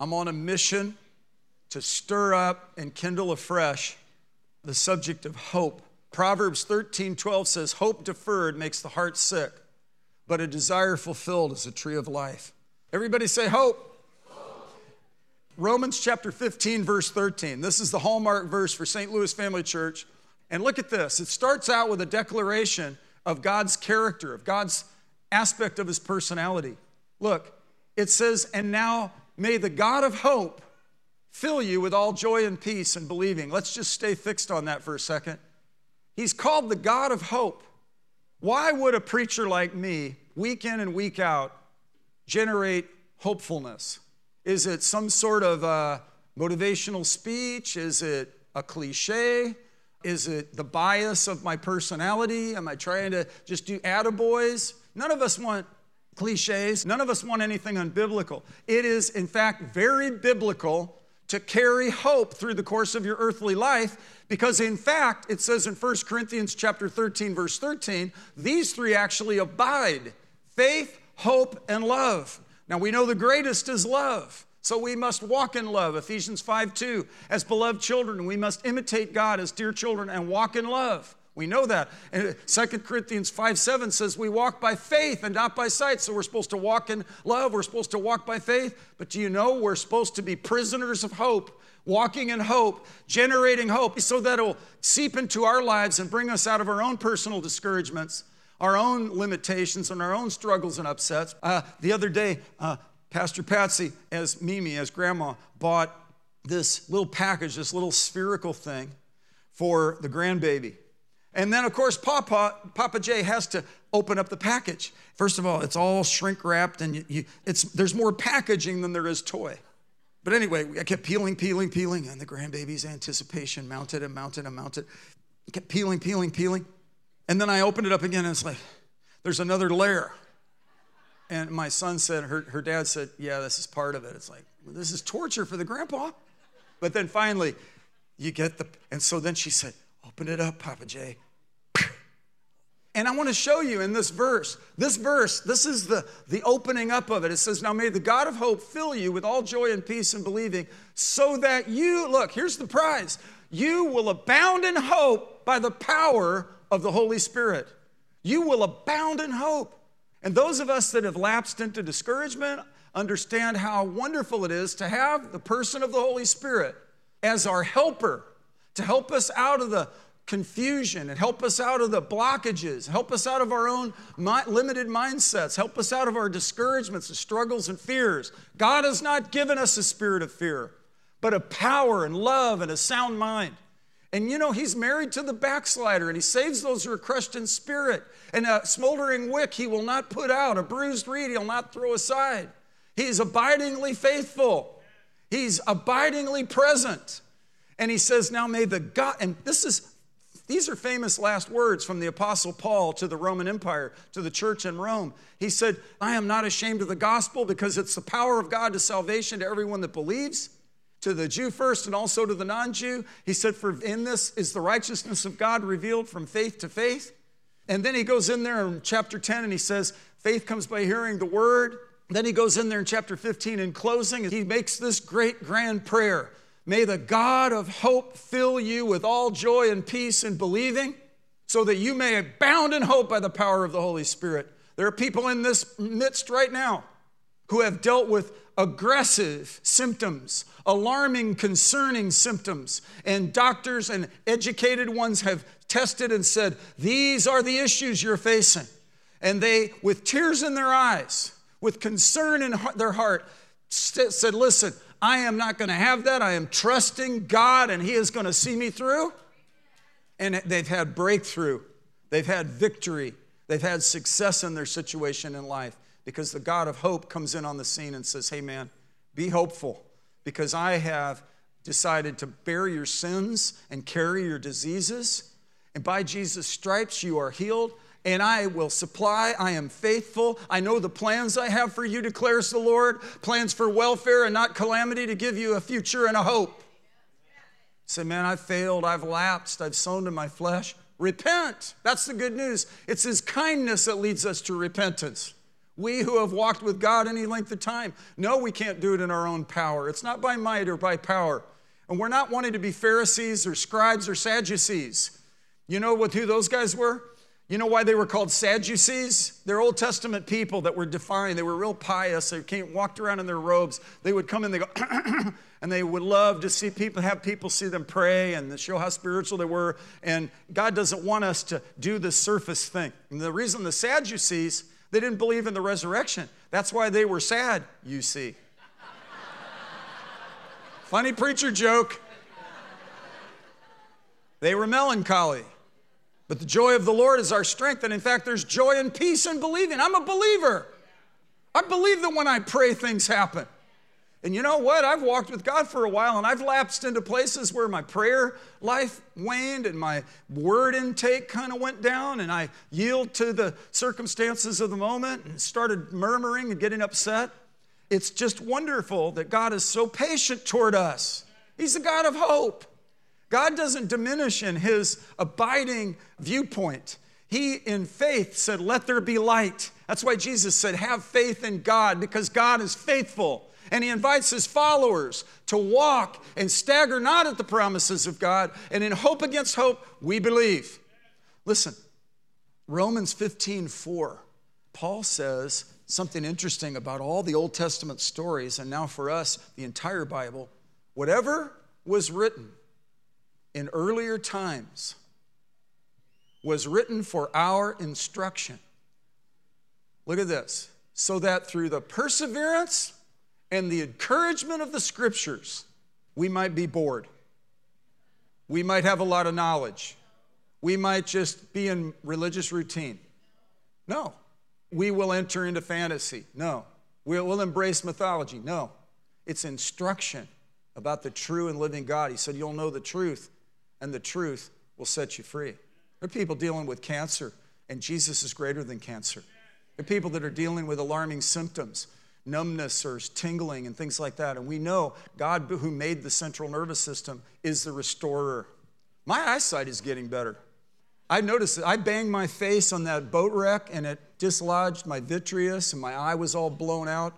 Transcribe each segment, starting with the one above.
I'm on a mission to stir up and kindle afresh the subject of hope. Proverbs 13 12 says, Hope deferred makes the heart sick, but a desire fulfilled is a tree of life. Everybody say hope. Romans chapter 15, verse 13. This is the hallmark verse for St. Louis Family Church. And look at this. It starts out with a declaration of God's character, of God's aspect of his personality. Look, it says, And now may the God of hope fill you with all joy and peace and believing. Let's just stay fixed on that for a second. He's called the God of hope. Why would a preacher like me, week in and week out, generate hopefulness? Is it some sort of a motivational speech? Is it a cliche? Is it the bias of my personality? Am I trying to just do attaboys? None of us want cliches. None of us want anything unbiblical. It is, in fact, very biblical to carry hope through the course of your earthly life because in fact it says in 1 corinthians chapter 13 verse 13 these three actually abide faith hope and love now we know the greatest is love. So we must walk in love. Ephesians 5 2. As beloved children, we must imitate God as dear children and walk in love. We know that. And 2 Corinthians 5 7 says we walk by faith and not by sight. So we're supposed to walk in love. We're supposed to walk by faith. But do you know we're supposed to be prisoners of hope, walking in hope, generating hope, so that it'll seep into our lives and bring us out of our own personal discouragements our own limitations and our own struggles and upsets. Uh, the other day, uh, Pastor Patsy, as Mimi, as grandma, bought this little package, this little spherical thing for the grandbaby. And then, of course, Papa, Papa J has to open up the package. First of all, it's all shrink wrapped, and you, you, it's, there's more packaging than there is toy. But anyway, I kept peeling, peeling, peeling, and the grandbaby's anticipation mounted and mounted and mounted. I kept peeling, peeling, peeling. And then I opened it up again and it's like, there's another layer. And my son said, her, her dad said, yeah, this is part of it. It's like, well, this is torture for the grandpa. But then finally, you get the, and so then she said, open it up, Papa J. And I want to show you in this verse, this verse, this is the, the opening up of it. It says, Now may the God of hope fill you with all joy and peace and believing, so that you, look, here's the prize, you will abound in hope by the power of the Holy Spirit. You will abound in hope. And those of us that have lapsed into discouragement understand how wonderful it is to have the person of the Holy Spirit as our helper to help us out of the confusion and help us out of the blockages, help us out of our own limited mindsets, help us out of our discouragements and struggles and fears. God has not given us a spirit of fear, but a power and love and a sound mind. And you know, he's married to the backslider and he saves those who are crushed in spirit. And a smoldering wick he will not put out, a bruised reed he'll not throw aside. He's abidingly faithful, he's abidingly present. And he says, Now may the God, and this is these are famous last words from the Apostle Paul to the Roman Empire, to the church in Rome. He said, I am not ashamed of the gospel because it's the power of God to salvation to everyone that believes to the Jew first and also to the non Jew. He said, For in this is the righteousness of God revealed from faith to faith. And then he goes in there in chapter 10 and he says, Faith comes by hearing the word. Then he goes in there in chapter 15 in closing he makes this great grand prayer May the God of hope fill you with all joy and peace in believing, so that you may abound in hope by the power of the Holy Spirit. There are people in this midst right now who have dealt with aggressive symptoms, alarming, concerning symptoms. And doctors and educated ones have tested and said, These are the issues you're facing. And they, with tears in their eyes, with concern in their heart, said, Listen, I am not going to have that. I am trusting God and He is going to see me through. And they've had breakthrough, they've had victory, they've had success in their situation in life because the God of hope comes in on the scene and says, Hey, man, be hopeful because I have decided to bear your sins and carry your diseases. And by Jesus' stripes, you are healed. And I will supply. I am faithful. I know the plans I have for you, declares the Lord plans for welfare and not calamity to give you a future and a hope. Say, man, I've failed. I've lapsed. I've sown to my flesh. Repent. That's the good news. It's His kindness that leads us to repentance. We who have walked with God any length of time. No, we can't do it in our own power. It's not by might or by power. And we're not wanting to be Pharisees or scribes or Sadducees. You know what who those guys were? You know why they were called Sadducees? They're Old Testament people that were defined. They were real pious. They came, walked around in their robes. They would come and they go, and they would love to see people, have people see them pray and show how spiritual they were. And God doesn't want us to do the surface thing. And the reason the Sadducees, they didn't believe in the resurrection. That's why they were sad, you see. Funny preacher joke. They were melancholy. But the joy of the Lord is our strength. And in fact, there's joy and peace in believing. I'm a believer. I believe that when I pray, things happen. And you know what? I've walked with God for a while and I've lapsed into places where my prayer life waned and my word intake kind of went down and I yield to the circumstances of the moment and started murmuring and getting upset. It's just wonderful that God is so patient toward us. He's the God of hope. God doesn't diminish in his abiding viewpoint. He, in faith, said, Let there be light. That's why Jesus said, Have faith in God, because God is faithful. And he invites his followers to walk and stagger not at the promises of God. And in hope against hope, we believe. Listen, Romans 15 4, Paul says something interesting about all the Old Testament stories, and now for us, the entire Bible. Whatever was written in earlier times was written for our instruction. Look at this. So that through the perseverance and the encouragement of the scriptures, we might be bored. We might have a lot of knowledge. We might just be in religious routine. No. We will enter into fantasy. No. We'll embrace mythology. No. It's instruction about the true and living God. He said, You'll know the truth, and the truth will set you free. There are people dealing with cancer, and Jesus is greater than cancer. There are people that are dealing with alarming symptoms, numbness or tingling, and things like that. And we know God, who made the central nervous system, is the restorer. My eyesight is getting better. I noticed that I banged my face on that boat wreck and it dislodged my vitreous and my eye was all blown out.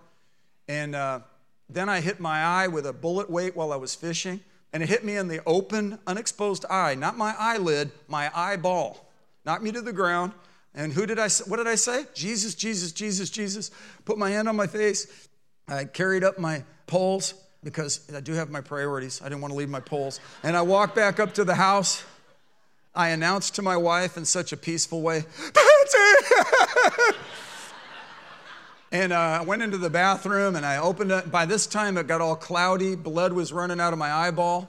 And uh, then I hit my eye with a bullet weight while I was fishing and it hit me in the open, unexposed eye, not my eyelid, my eyeball. Knocked me to the ground. And who did I say? What did I say? Jesus, Jesus, Jesus, Jesus. Put my hand on my face. I carried up my poles because I do have my priorities. I didn't want to leave my poles. And I walked back up to the house. I announced to my wife in such a peaceful way, Patsy! And uh, I went into the bathroom and I opened it. By this time, it got all cloudy. Blood was running out of my eyeball.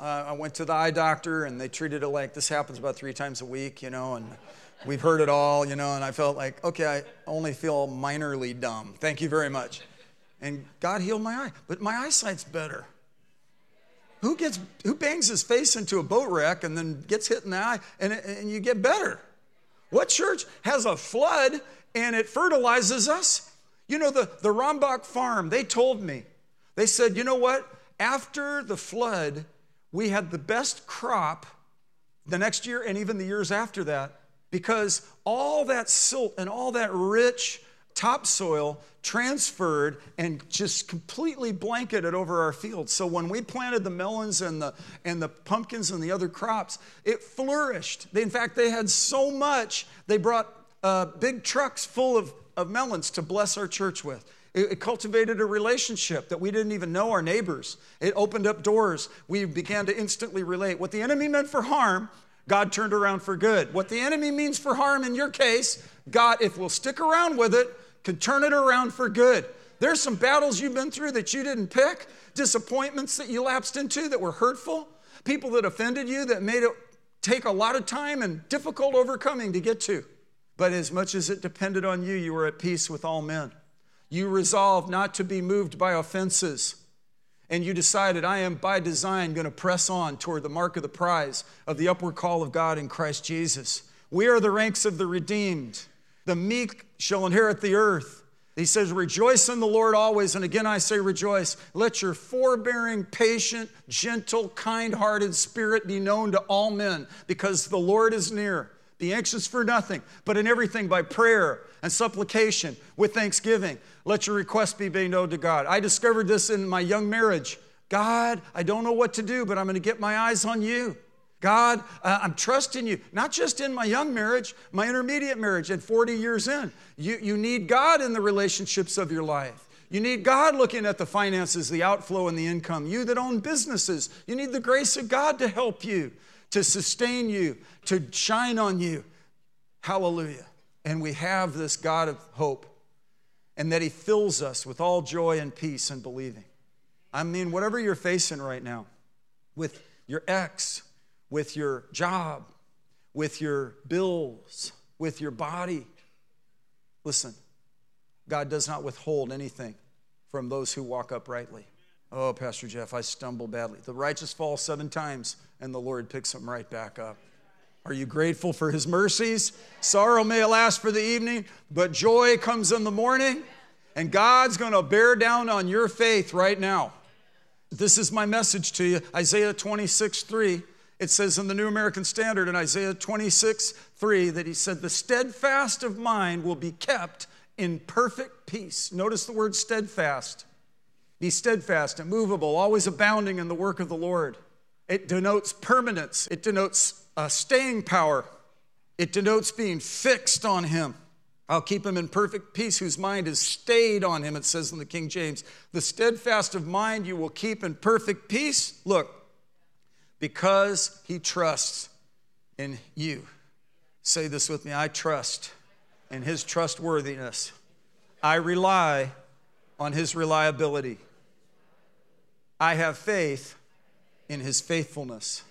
Uh, I went to the eye doctor and they treated it like this happens about three times a week, you know, and we've heard it all, you know, and I felt like, okay, I only feel minorly dumb. Thank you very much. And God healed my eye, but my eyesight's better. Who gets who bangs his face into a boat wreck and then gets hit in the eye and, and you get better? What church has a flood and it fertilizes us you know, the, the Rombach farm, they told me, they said, you know what? After the flood, we had the best crop the next year and even the years after that because all that silt and all that rich topsoil transferred and just completely blanketed over our fields. So when we planted the melons and the and the pumpkins and the other crops, it flourished. In fact, they had so much they brought uh, big trucks full of of melons to bless our church with. It, it cultivated a relationship that we didn't even know our neighbors. It opened up doors. We began to instantly relate. What the enemy meant for harm, God turned around for good. What the enemy means for harm in your case, God, if we'll stick around with it, can turn it around for good. There's some battles you've been through that you didn't pick, disappointments that you lapsed into that were hurtful, people that offended you that made it take a lot of time and difficult overcoming to get to. But as much as it depended on you, you were at peace with all men. You resolved not to be moved by offenses. And you decided, I am by design going to press on toward the mark of the prize of the upward call of God in Christ Jesus. We are the ranks of the redeemed. The meek shall inherit the earth. He says, Rejoice in the Lord always. And again, I say, Rejoice. Let your forbearing, patient, gentle, kind hearted spirit be known to all men, because the Lord is near. Be anxious for nothing, but in everything by prayer and supplication with thanksgiving. Let your requests be made known to God. I discovered this in my young marriage. God, I don't know what to do, but I'm going to get my eyes on you. God, uh, I'm trusting you, not just in my young marriage, my intermediate marriage and 40 years in. You, you need God in the relationships of your life. You need God looking at the finances, the outflow, and the income. You that own businesses, you need the grace of God to help you, to sustain you, to shine on you. Hallelujah. And we have this God of hope, and that He fills us with all joy and peace and believing. I mean, whatever you're facing right now, with your ex, with your job, with your bills, with your body. Listen, God does not withhold anything from those who walk uprightly. Oh, Pastor Jeff, I stumble badly. The righteous fall seven times, and the Lord picks them right back up. Are you grateful for his mercies? Sorrow may last for the evening, but joy comes in the morning, and God's going to bear down on your faith right now. This is my message to you Isaiah 26 3. It says in the New American Standard in Isaiah 26, 3, that he said, The steadfast of mind will be kept in perfect peace. Notice the word steadfast. Be steadfast, immovable, always abounding in the work of the Lord. It denotes permanence, it denotes uh, staying power, it denotes being fixed on Him. I'll keep him in perfect peace whose mind is stayed on him, it says in the King James. The steadfast of mind you will keep in perfect peace. Look, because he trusts in you. Say this with me I trust in his trustworthiness. I rely on his reliability. I have faith in his faithfulness.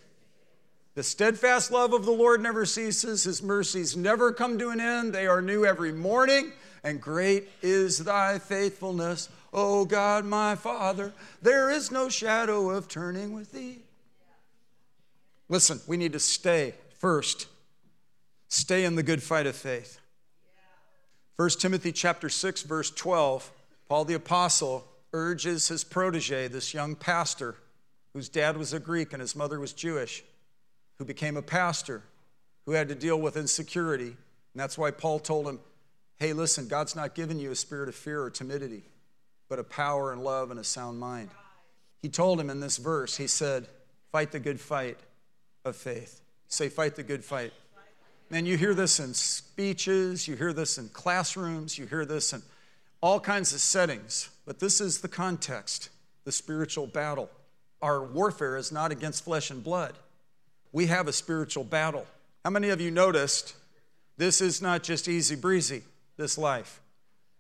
The steadfast love of the Lord never ceases, his mercies never come to an end. They are new every morning, and great is thy faithfulness. O God, my Father, there is no shadow of turning with thee. Listen, we need to stay first. Stay in the good fight of faith. 1 Timothy chapter 6 verse 12, Paul the apostle urges his protege, this young pastor whose dad was a Greek and his mother was Jewish, who became a pastor, who had to deal with insecurity. And that's why Paul told him, "Hey, listen, God's not giving you a spirit of fear or timidity, but a power and love and a sound mind." He told him in this verse, he said, "Fight the good fight of faith. Say, fight the good fight. Man, you hear this in speeches, you hear this in classrooms, you hear this in all kinds of settings, but this is the context, the spiritual battle. Our warfare is not against flesh and blood. We have a spiritual battle. How many of you noticed this is not just easy breezy, this life?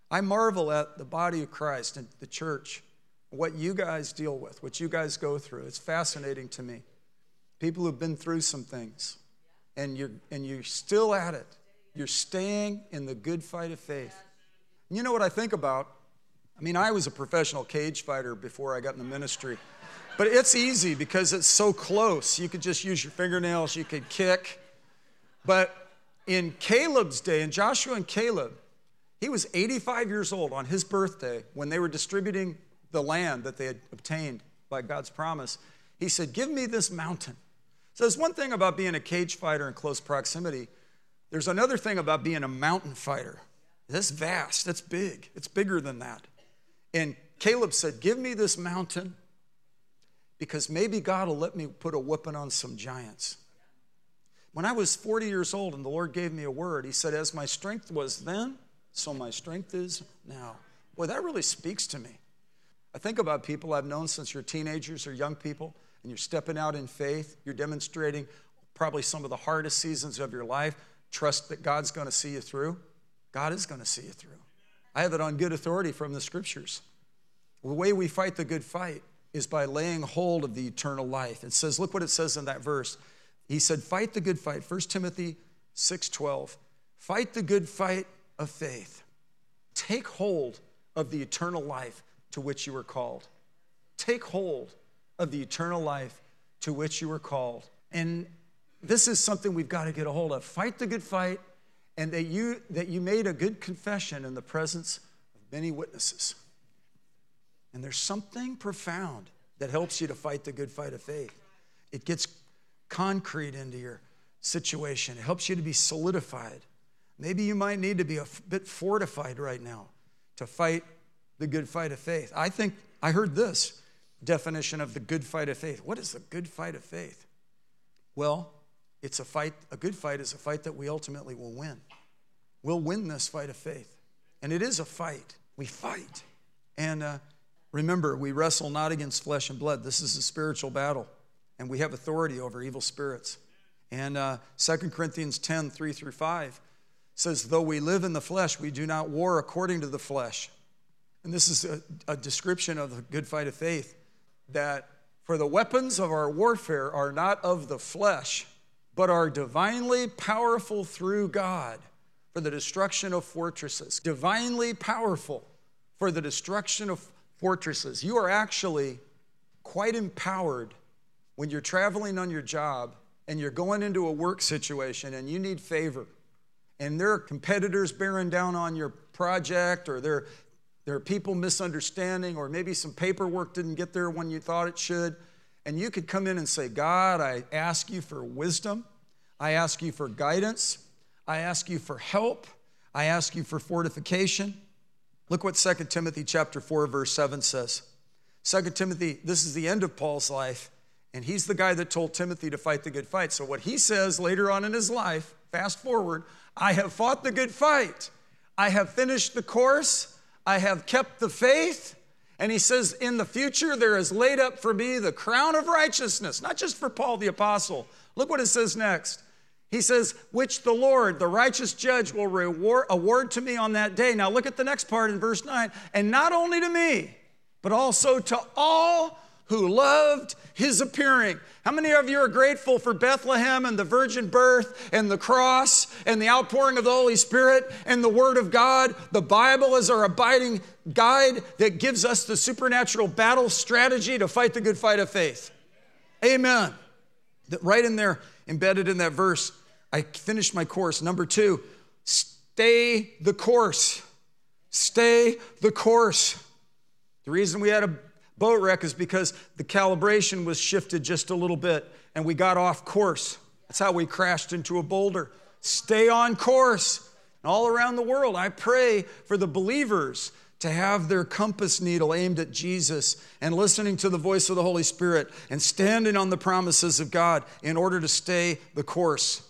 I marvel at the body of Christ and the church, what you guys deal with, what you guys go through. It's fascinating to me people who've been through some things, and you're, and you're still at it. You're staying in the good fight of faith. And you know what I think about? I mean, I was a professional cage fighter before I got in the ministry, but it's easy because it's so close. You could just use your fingernails, you could kick. But in Caleb's day, in Joshua and Caleb, he was 85 years old on his birthday when they were distributing the land that they had obtained by God's promise. He said, Give me this mountain. So there's one thing about being a cage fighter in close proximity. There's another thing about being a mountain fighter. That's vast, that's big, it's bigger than that. And Caleb said, Give me this mountain because maybe God will let me put a whipping on some giants. When I was 40 years old and the Lord gave me a word, He said, As my strength was then, so my strength is now. Boy, that really speaks to me. I think about people I've known since you're teenagers or young people and you're stepping out in faith, you're demonstrating probably some of the hardest seasons of your life. Trust that God's going to see you through. God is going to see you through. I have it on good authority from the scriptures. The way we fight the good fight is by laying hold of the eternal life. It says, look what it says in that verse. He said, fight the good fight. 1 Timothy 6:12. Fight the good fight of faith. Take hold of the eternal life to which you were called. Take hold of the eternal life to which you were called. And this is something we've got to get a hold of. Fight the good fight, and that you, that you made a good confession in the presence of many witnesses. And there's something profound that helps you to fight the good fight of faith. It gets concrete into your, situation. It helps you to be solidified. Maybe you might need to be a bit fortified right now to fight the good fight of faith. I think I heard this definition of the good fight of faith. What is the good fight of faith? Well, it's a fight, a good fight is a fight that we ultimately will win. We'll win this fight of faith. And it is a fight. We fight. And uh, remember, we wrestle not against flesh and blood. This is a spiritual battle, and we have authority over evil spirits. And uh, 2 Corinthians 10 3 through 5 says, Though we live in the flesh, we do not war according to the flesh. And this is a, a description of the good fight of faith that for the weapons of our warfare are not of the flesh, but are divinely powerful through God for the destruction of fortresses. Divinely powerful for the destruction of fortresses. You are actually quite empowered when you're traveling on your job and you're going into a work situation and you need favor. And there are competitors bearing down on your project, or there, there are people misunderstanding, or maybe some paperwork didn't get there when you thought it should. And you could come in and say, God, I ask you for wisdom. I ask you for guidance. I ask you for help. I ask you for fortification. Look what 2 Timothy chapter 4 verse 7 says. 2 Timothy, this is the end of Paul's life, and he's the guy that told Timothy to fight the good fight. So what he says later on in his life, fast forward, I have fought the good fight. I have finished the course. I have kept the faith. And he says, In the future, there is laid up for me the crown of righteousness, not just for Paul the apostle. Look what it says next. He says, which the Lord, the righteous judge, will reward, award to me on that day. Now look at the next part in verse 9. And not only to me, but also to all who loved his appearing. How many of you are grateful for Bethlehem and the virgin birth and the cross and the outpouring of the Holy Spirit and the Word of God? The Bible is our abiding guide that gives us the supernatural battle strategy to fight the good fight of faith. Amen. Right in there, embedded in that verse, I finished my course. Number two, stay the course. Stay the course. The reason we had a boat wreck is because the calibration was shifted just a little bit and we got off course. That's how we crashed into a boulder. Stay on course. And all around the world, I pray for the believers to have their compass needle aimed at Jesus and listening to the voice of the Holy Spirit and standing on the promises of God in order to stay the course.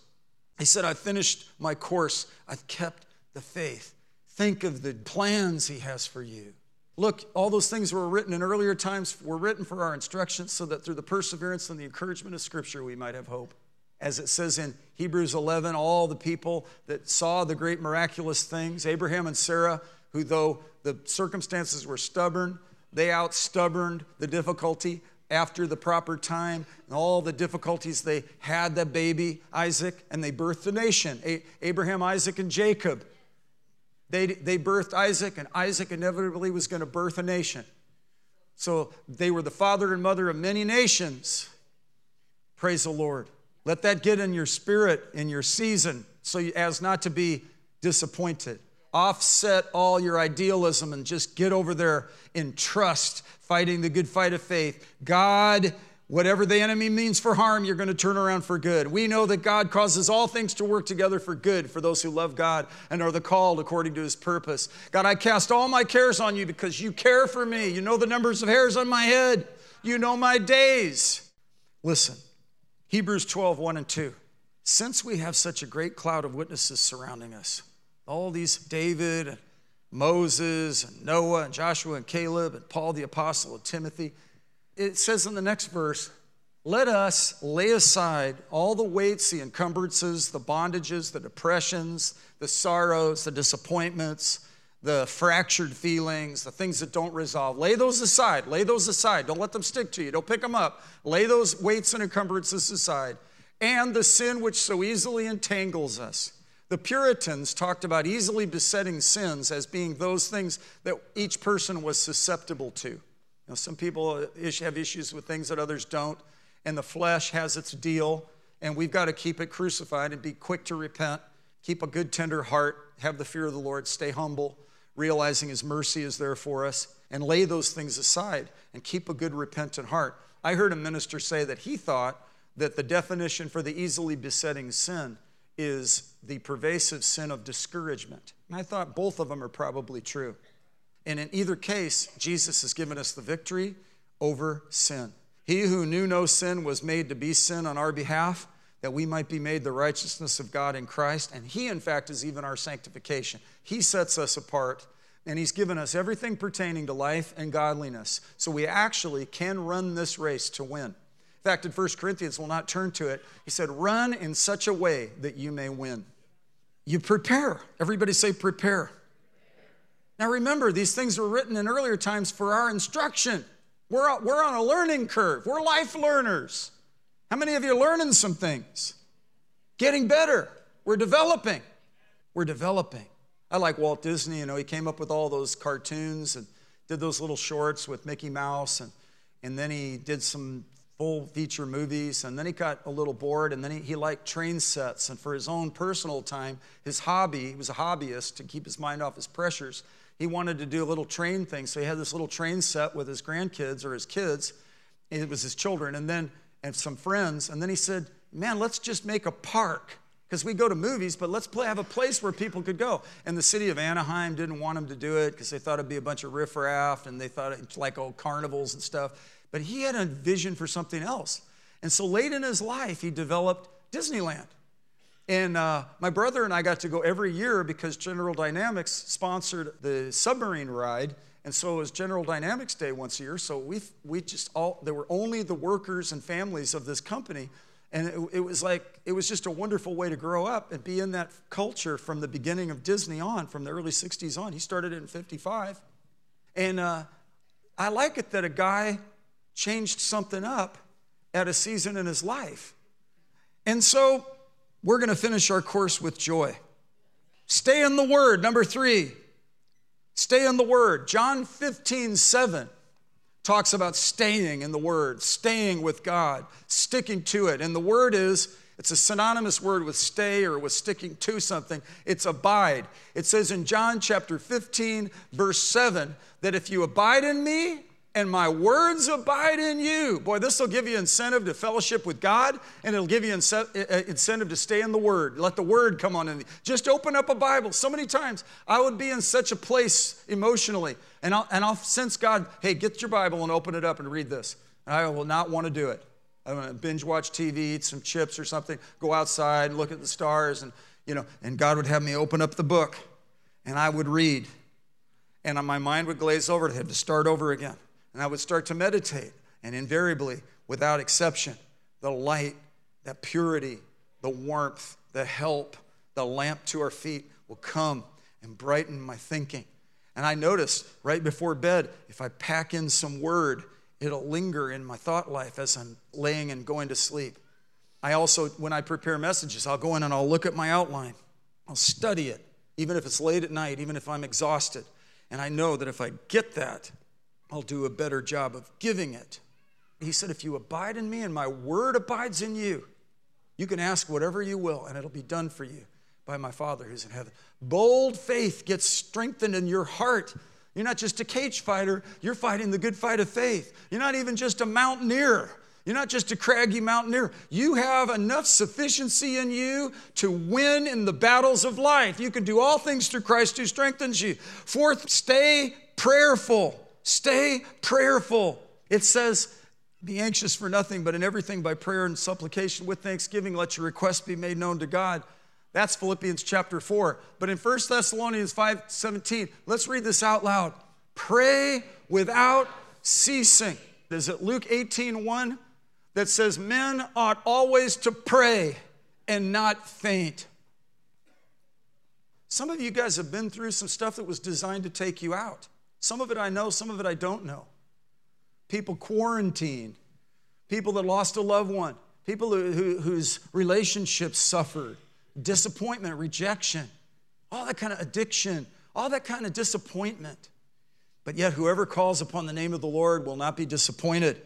He said, I've finished my course, I've kept the faith. Think of the plans He has for you. Look, all those things were written in earlier times, were written for our instruction, so that through the perseverance and the encouragement of Scripture we might have hope. As it says in Hebrews 11, all the people that saw the great miraculous things, Abraham and Sarah, who though the circumstances were stubborn, they outstubborned the difficulty after the proper time and all the difficulties they had the baby isaac and they birthed a nation abraham isaac and jacob they, they birthed isaac and isaac inevitably was going to birth a nation. So they were the father and mother of many nations. Praise the lord. Let that get in your spirit in your season so as not to be disappointed. Offset all your idealism and just get over there in trust, fighting the good fight of faith. God, whatever the enemy means for harm, you're going to turn around for good. We know that God causes all things to work together for good for those who love God and are the called according to his purpose. God, I cast all my cares on you because you care for me. You know the numbers of hairs on my head, you know my days. Listen, Hebrews 12, 1 and 2. Since we have such a great cloud of witnesses surrounding us, all these David and Moses and Noah and Joshua and Caleb and Paul the apostle and Timothy. It says in the next verse, let us lay aside all the weights, the encumbrances, the bondages, the depressions, the sorrows, the disappointments, the fractured feelings, the things that don't resolve. Lay those aside. Lay those aside. Don't let them stick to you. Don't pick them up. Lay those weights and encumbrances aside. And the sin which so easily entangles us the Puritans talked about easily besetting sins as being those things that each person was susceptible to. Some people have issues with things that others don't, and the flesh has its deal, and we've got to keep it crucified and be quick to repent, keep a good, tender heart, have the fear of the Lord, stay humble, realizing His mercy is there for us, and lay those things aside and keep a good, repentant heart. I heard a minister say that he thought that the definition for the easily besetting sin is the pervasive sin of discouragement. And I thought both of them are probably true. And in either case, Jesus has given us the victory over sin. He who knew no sin was made to be sin on our behalf, that we might be made the righteousness of God in Christ. And He, in fact, is even our sanctification. He sets us apart, and He's given us everything pertaining to life and godliness. So we actually can run this race to win. In fact, in 1 Corinthians, we'll not turn to it. He said, Run in such a way that you may win. You prepare. Everybody say, prepare. Now remember, these things were written in earlier times for our instruction. We're, we're on a learning curve, we're life learners. How many of you are learning some things? Getting better. We're developing. We're developing. I like Walt Disney, you know, he came up with all those cartoons and did those little shorts with Mickey Mouse, and, and then he did some full feature movies, and then he got a little bored, and then he, he liked train sets. And for his own personal time, his hobby, he was a hobbyist to keep his mind off his pressures. He wanted to do a little train thing, so he had this little train set with his grandkids or his kids. It was his children, and then and some friends. And then he said, "Man, let's just make a park." because we go to movies, but let's play, have a place where people could go. And the city of Anaheim didn't want him to do it because they thought it'd be a bunch of riffraff and they thought it's like old carnivals and stuff. But he had a vision for something else. And so late in his life, he developed Disneyland. And uh, my brother and I got to go every year because General Dynamics sponsored the submarine ride. And so it was General Dynamics Day once a year. So we, we just all, there were only the workers and families of this company. And it, it, was like, it was just a wonderful way to grow up and be in that culture from the beginning of Disney on, from the early 60s on. He started it in 55. And uh, I like it that a guy changed something up at a season in his life. And so we're going to finish our course with joy. Stay in the Word. Number three, stay in the Word. John 15, 7 talks about staying in the Word, staying with God, sticking to it. And the word is, it's a synonymous word with stay or with sticking to something. It's abide. It says in John chapter 15, verse 7, that if you abide in me and my words abide in you. Boy, this will give you incentive to fellowship with God, and it'll give you uh, uh, incentive to stay in the Word. Let the Word come on in. Just open up a Bible. So many times I would be in such a place emotionally, and I'll, and I'll sense God, hey, get your Bible and open it up and read this. And I will not want to do it. I'm going to binge watch TV, eat some chips or something, go outside, look at the stars, and you know, and God would have me open up the book, and I would read, and my mind would glaze over. I had to start over again. And I would start to meditate, and invariably, without exception, the light, that purity, the warmth, the help, the lamp to our feet will come and brighten my thinking. And I noticed right before bed, if I pack in some word, it'll linger in my thought life as I'm laying and going to sleep. I also, when I prepare messages, I'll go in and I'll look at my outline. I'll study it, even if it's late at night, even if I'm exhausted. And I know that if I get that, I'll do a better job of giving it. He said, If you abide in me and my word abides in you, you can ask whatever you will, and it'll be done for you by my Father who's in heaven. Bold faith gets strengthened in your heart. You're not just a cage fighter, you're fighting the good fight of faith. You're not even just a mountaineer. You're not just a craggy mountaineer. You have enough sufficiency in you to win in the battles of life. You can do all things through Christ who strengthens you. Fourth, stay prayerful. Stay prayerful. It says, be anxious for nothing, but in everything by prayer and supplication with thanksgiving, let your requests be made known to God. That's Philippians chapter 4. But in 1 Thessalonians 5 17, let's read this out loud. Pray without ceasing. Is it Luke 18 1 that says, Men ought always to pray and not faint? Some of you guys have been through some stuff that was designed to take you out. Some of it I know, some of it I don't know. People quarantined, people that lost a loved one, people who, who, whose relationships suffered, disappointment, rejection, all that kind of addiction, all that kind of disappointment. But yet, whoever calls upon the name of the Lord will not be disappointed.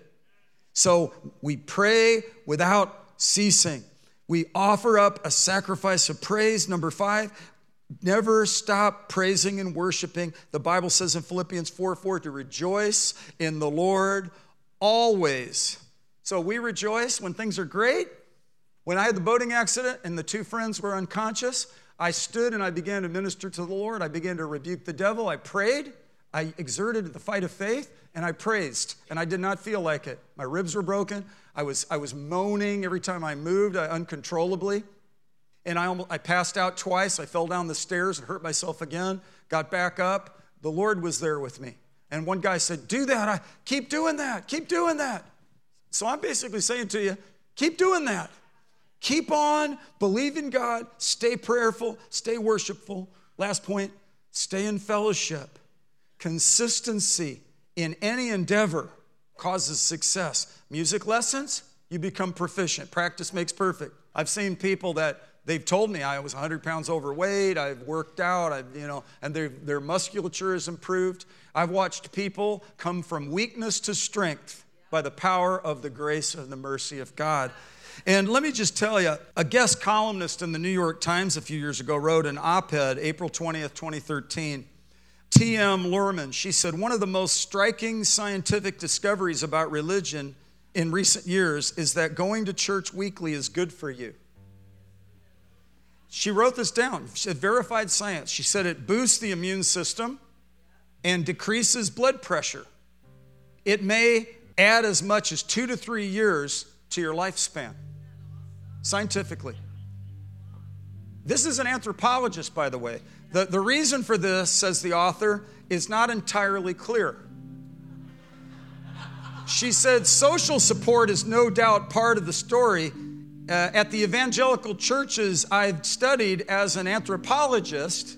So we pray without ceasing. We offer up a sacrifice of praise. Number five, Never stop praising and worshiping. The Bible says in Philippians 4 4 to rejoice in the Lord always. So we rejoice when things are great. When I had the boating accident and the two friends were unconscious, I stood and I began to minister to the Lord. I began to rebuke the devil. I prayed. I exerted the fight of faith and I praised, and I did not feel like it. My ribs were broken. I was, I was moaning every time I moved uh, uncontrollably. And I, almost, I passed out twice. I fell down the stairs and hurt myself again. Got back up. The Lord was there with me. And one guy said, Do that. I, keep doing that. Keep doing that. So I'm basically saying to you, keep doing that. Keep on, believe in God, stay prayerful, stay worshipful. Last point, stay in fellowship. Consistency in any endeavor causes success. Music lessons, you become proficient. Practice makes perfect. I've seen people that they've told me I was 100 pounds overweight, I've worked out, I've, you know, and their, their musculature has improved. I've watched people come from weakness to strength by the power of the grace and the mercy of God. And let me just tell you, a guest columnist in the New York Times a few years ago wrote an op ed, April 20th, 2013. T.M. Luhrmann, she said, one of the most striking scientific discoveries about religion in recent years is that going to church weekly is good for you. She wrote this down. She said, verified science. She said it boosts the immune system and decreases blood pressure. It may add as much as two to three years to your lifespan, scientifically. This is an anthropologist, by the way. The, the reason for this, says the author, is not entirely clear. She said social support is no doubt part of the story. Uh, at the evangelical churches I've studied as an anthropologist,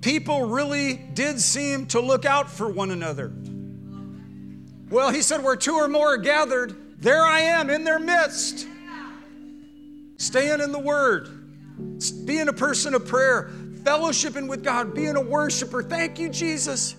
people really did seem to look out for one another. Well, he said, Where two or more are gathered, there I am in their midst. Staying in the Word, being a person of prayer, fellowshipping with God, being a worshiper. Thank you, Jesus.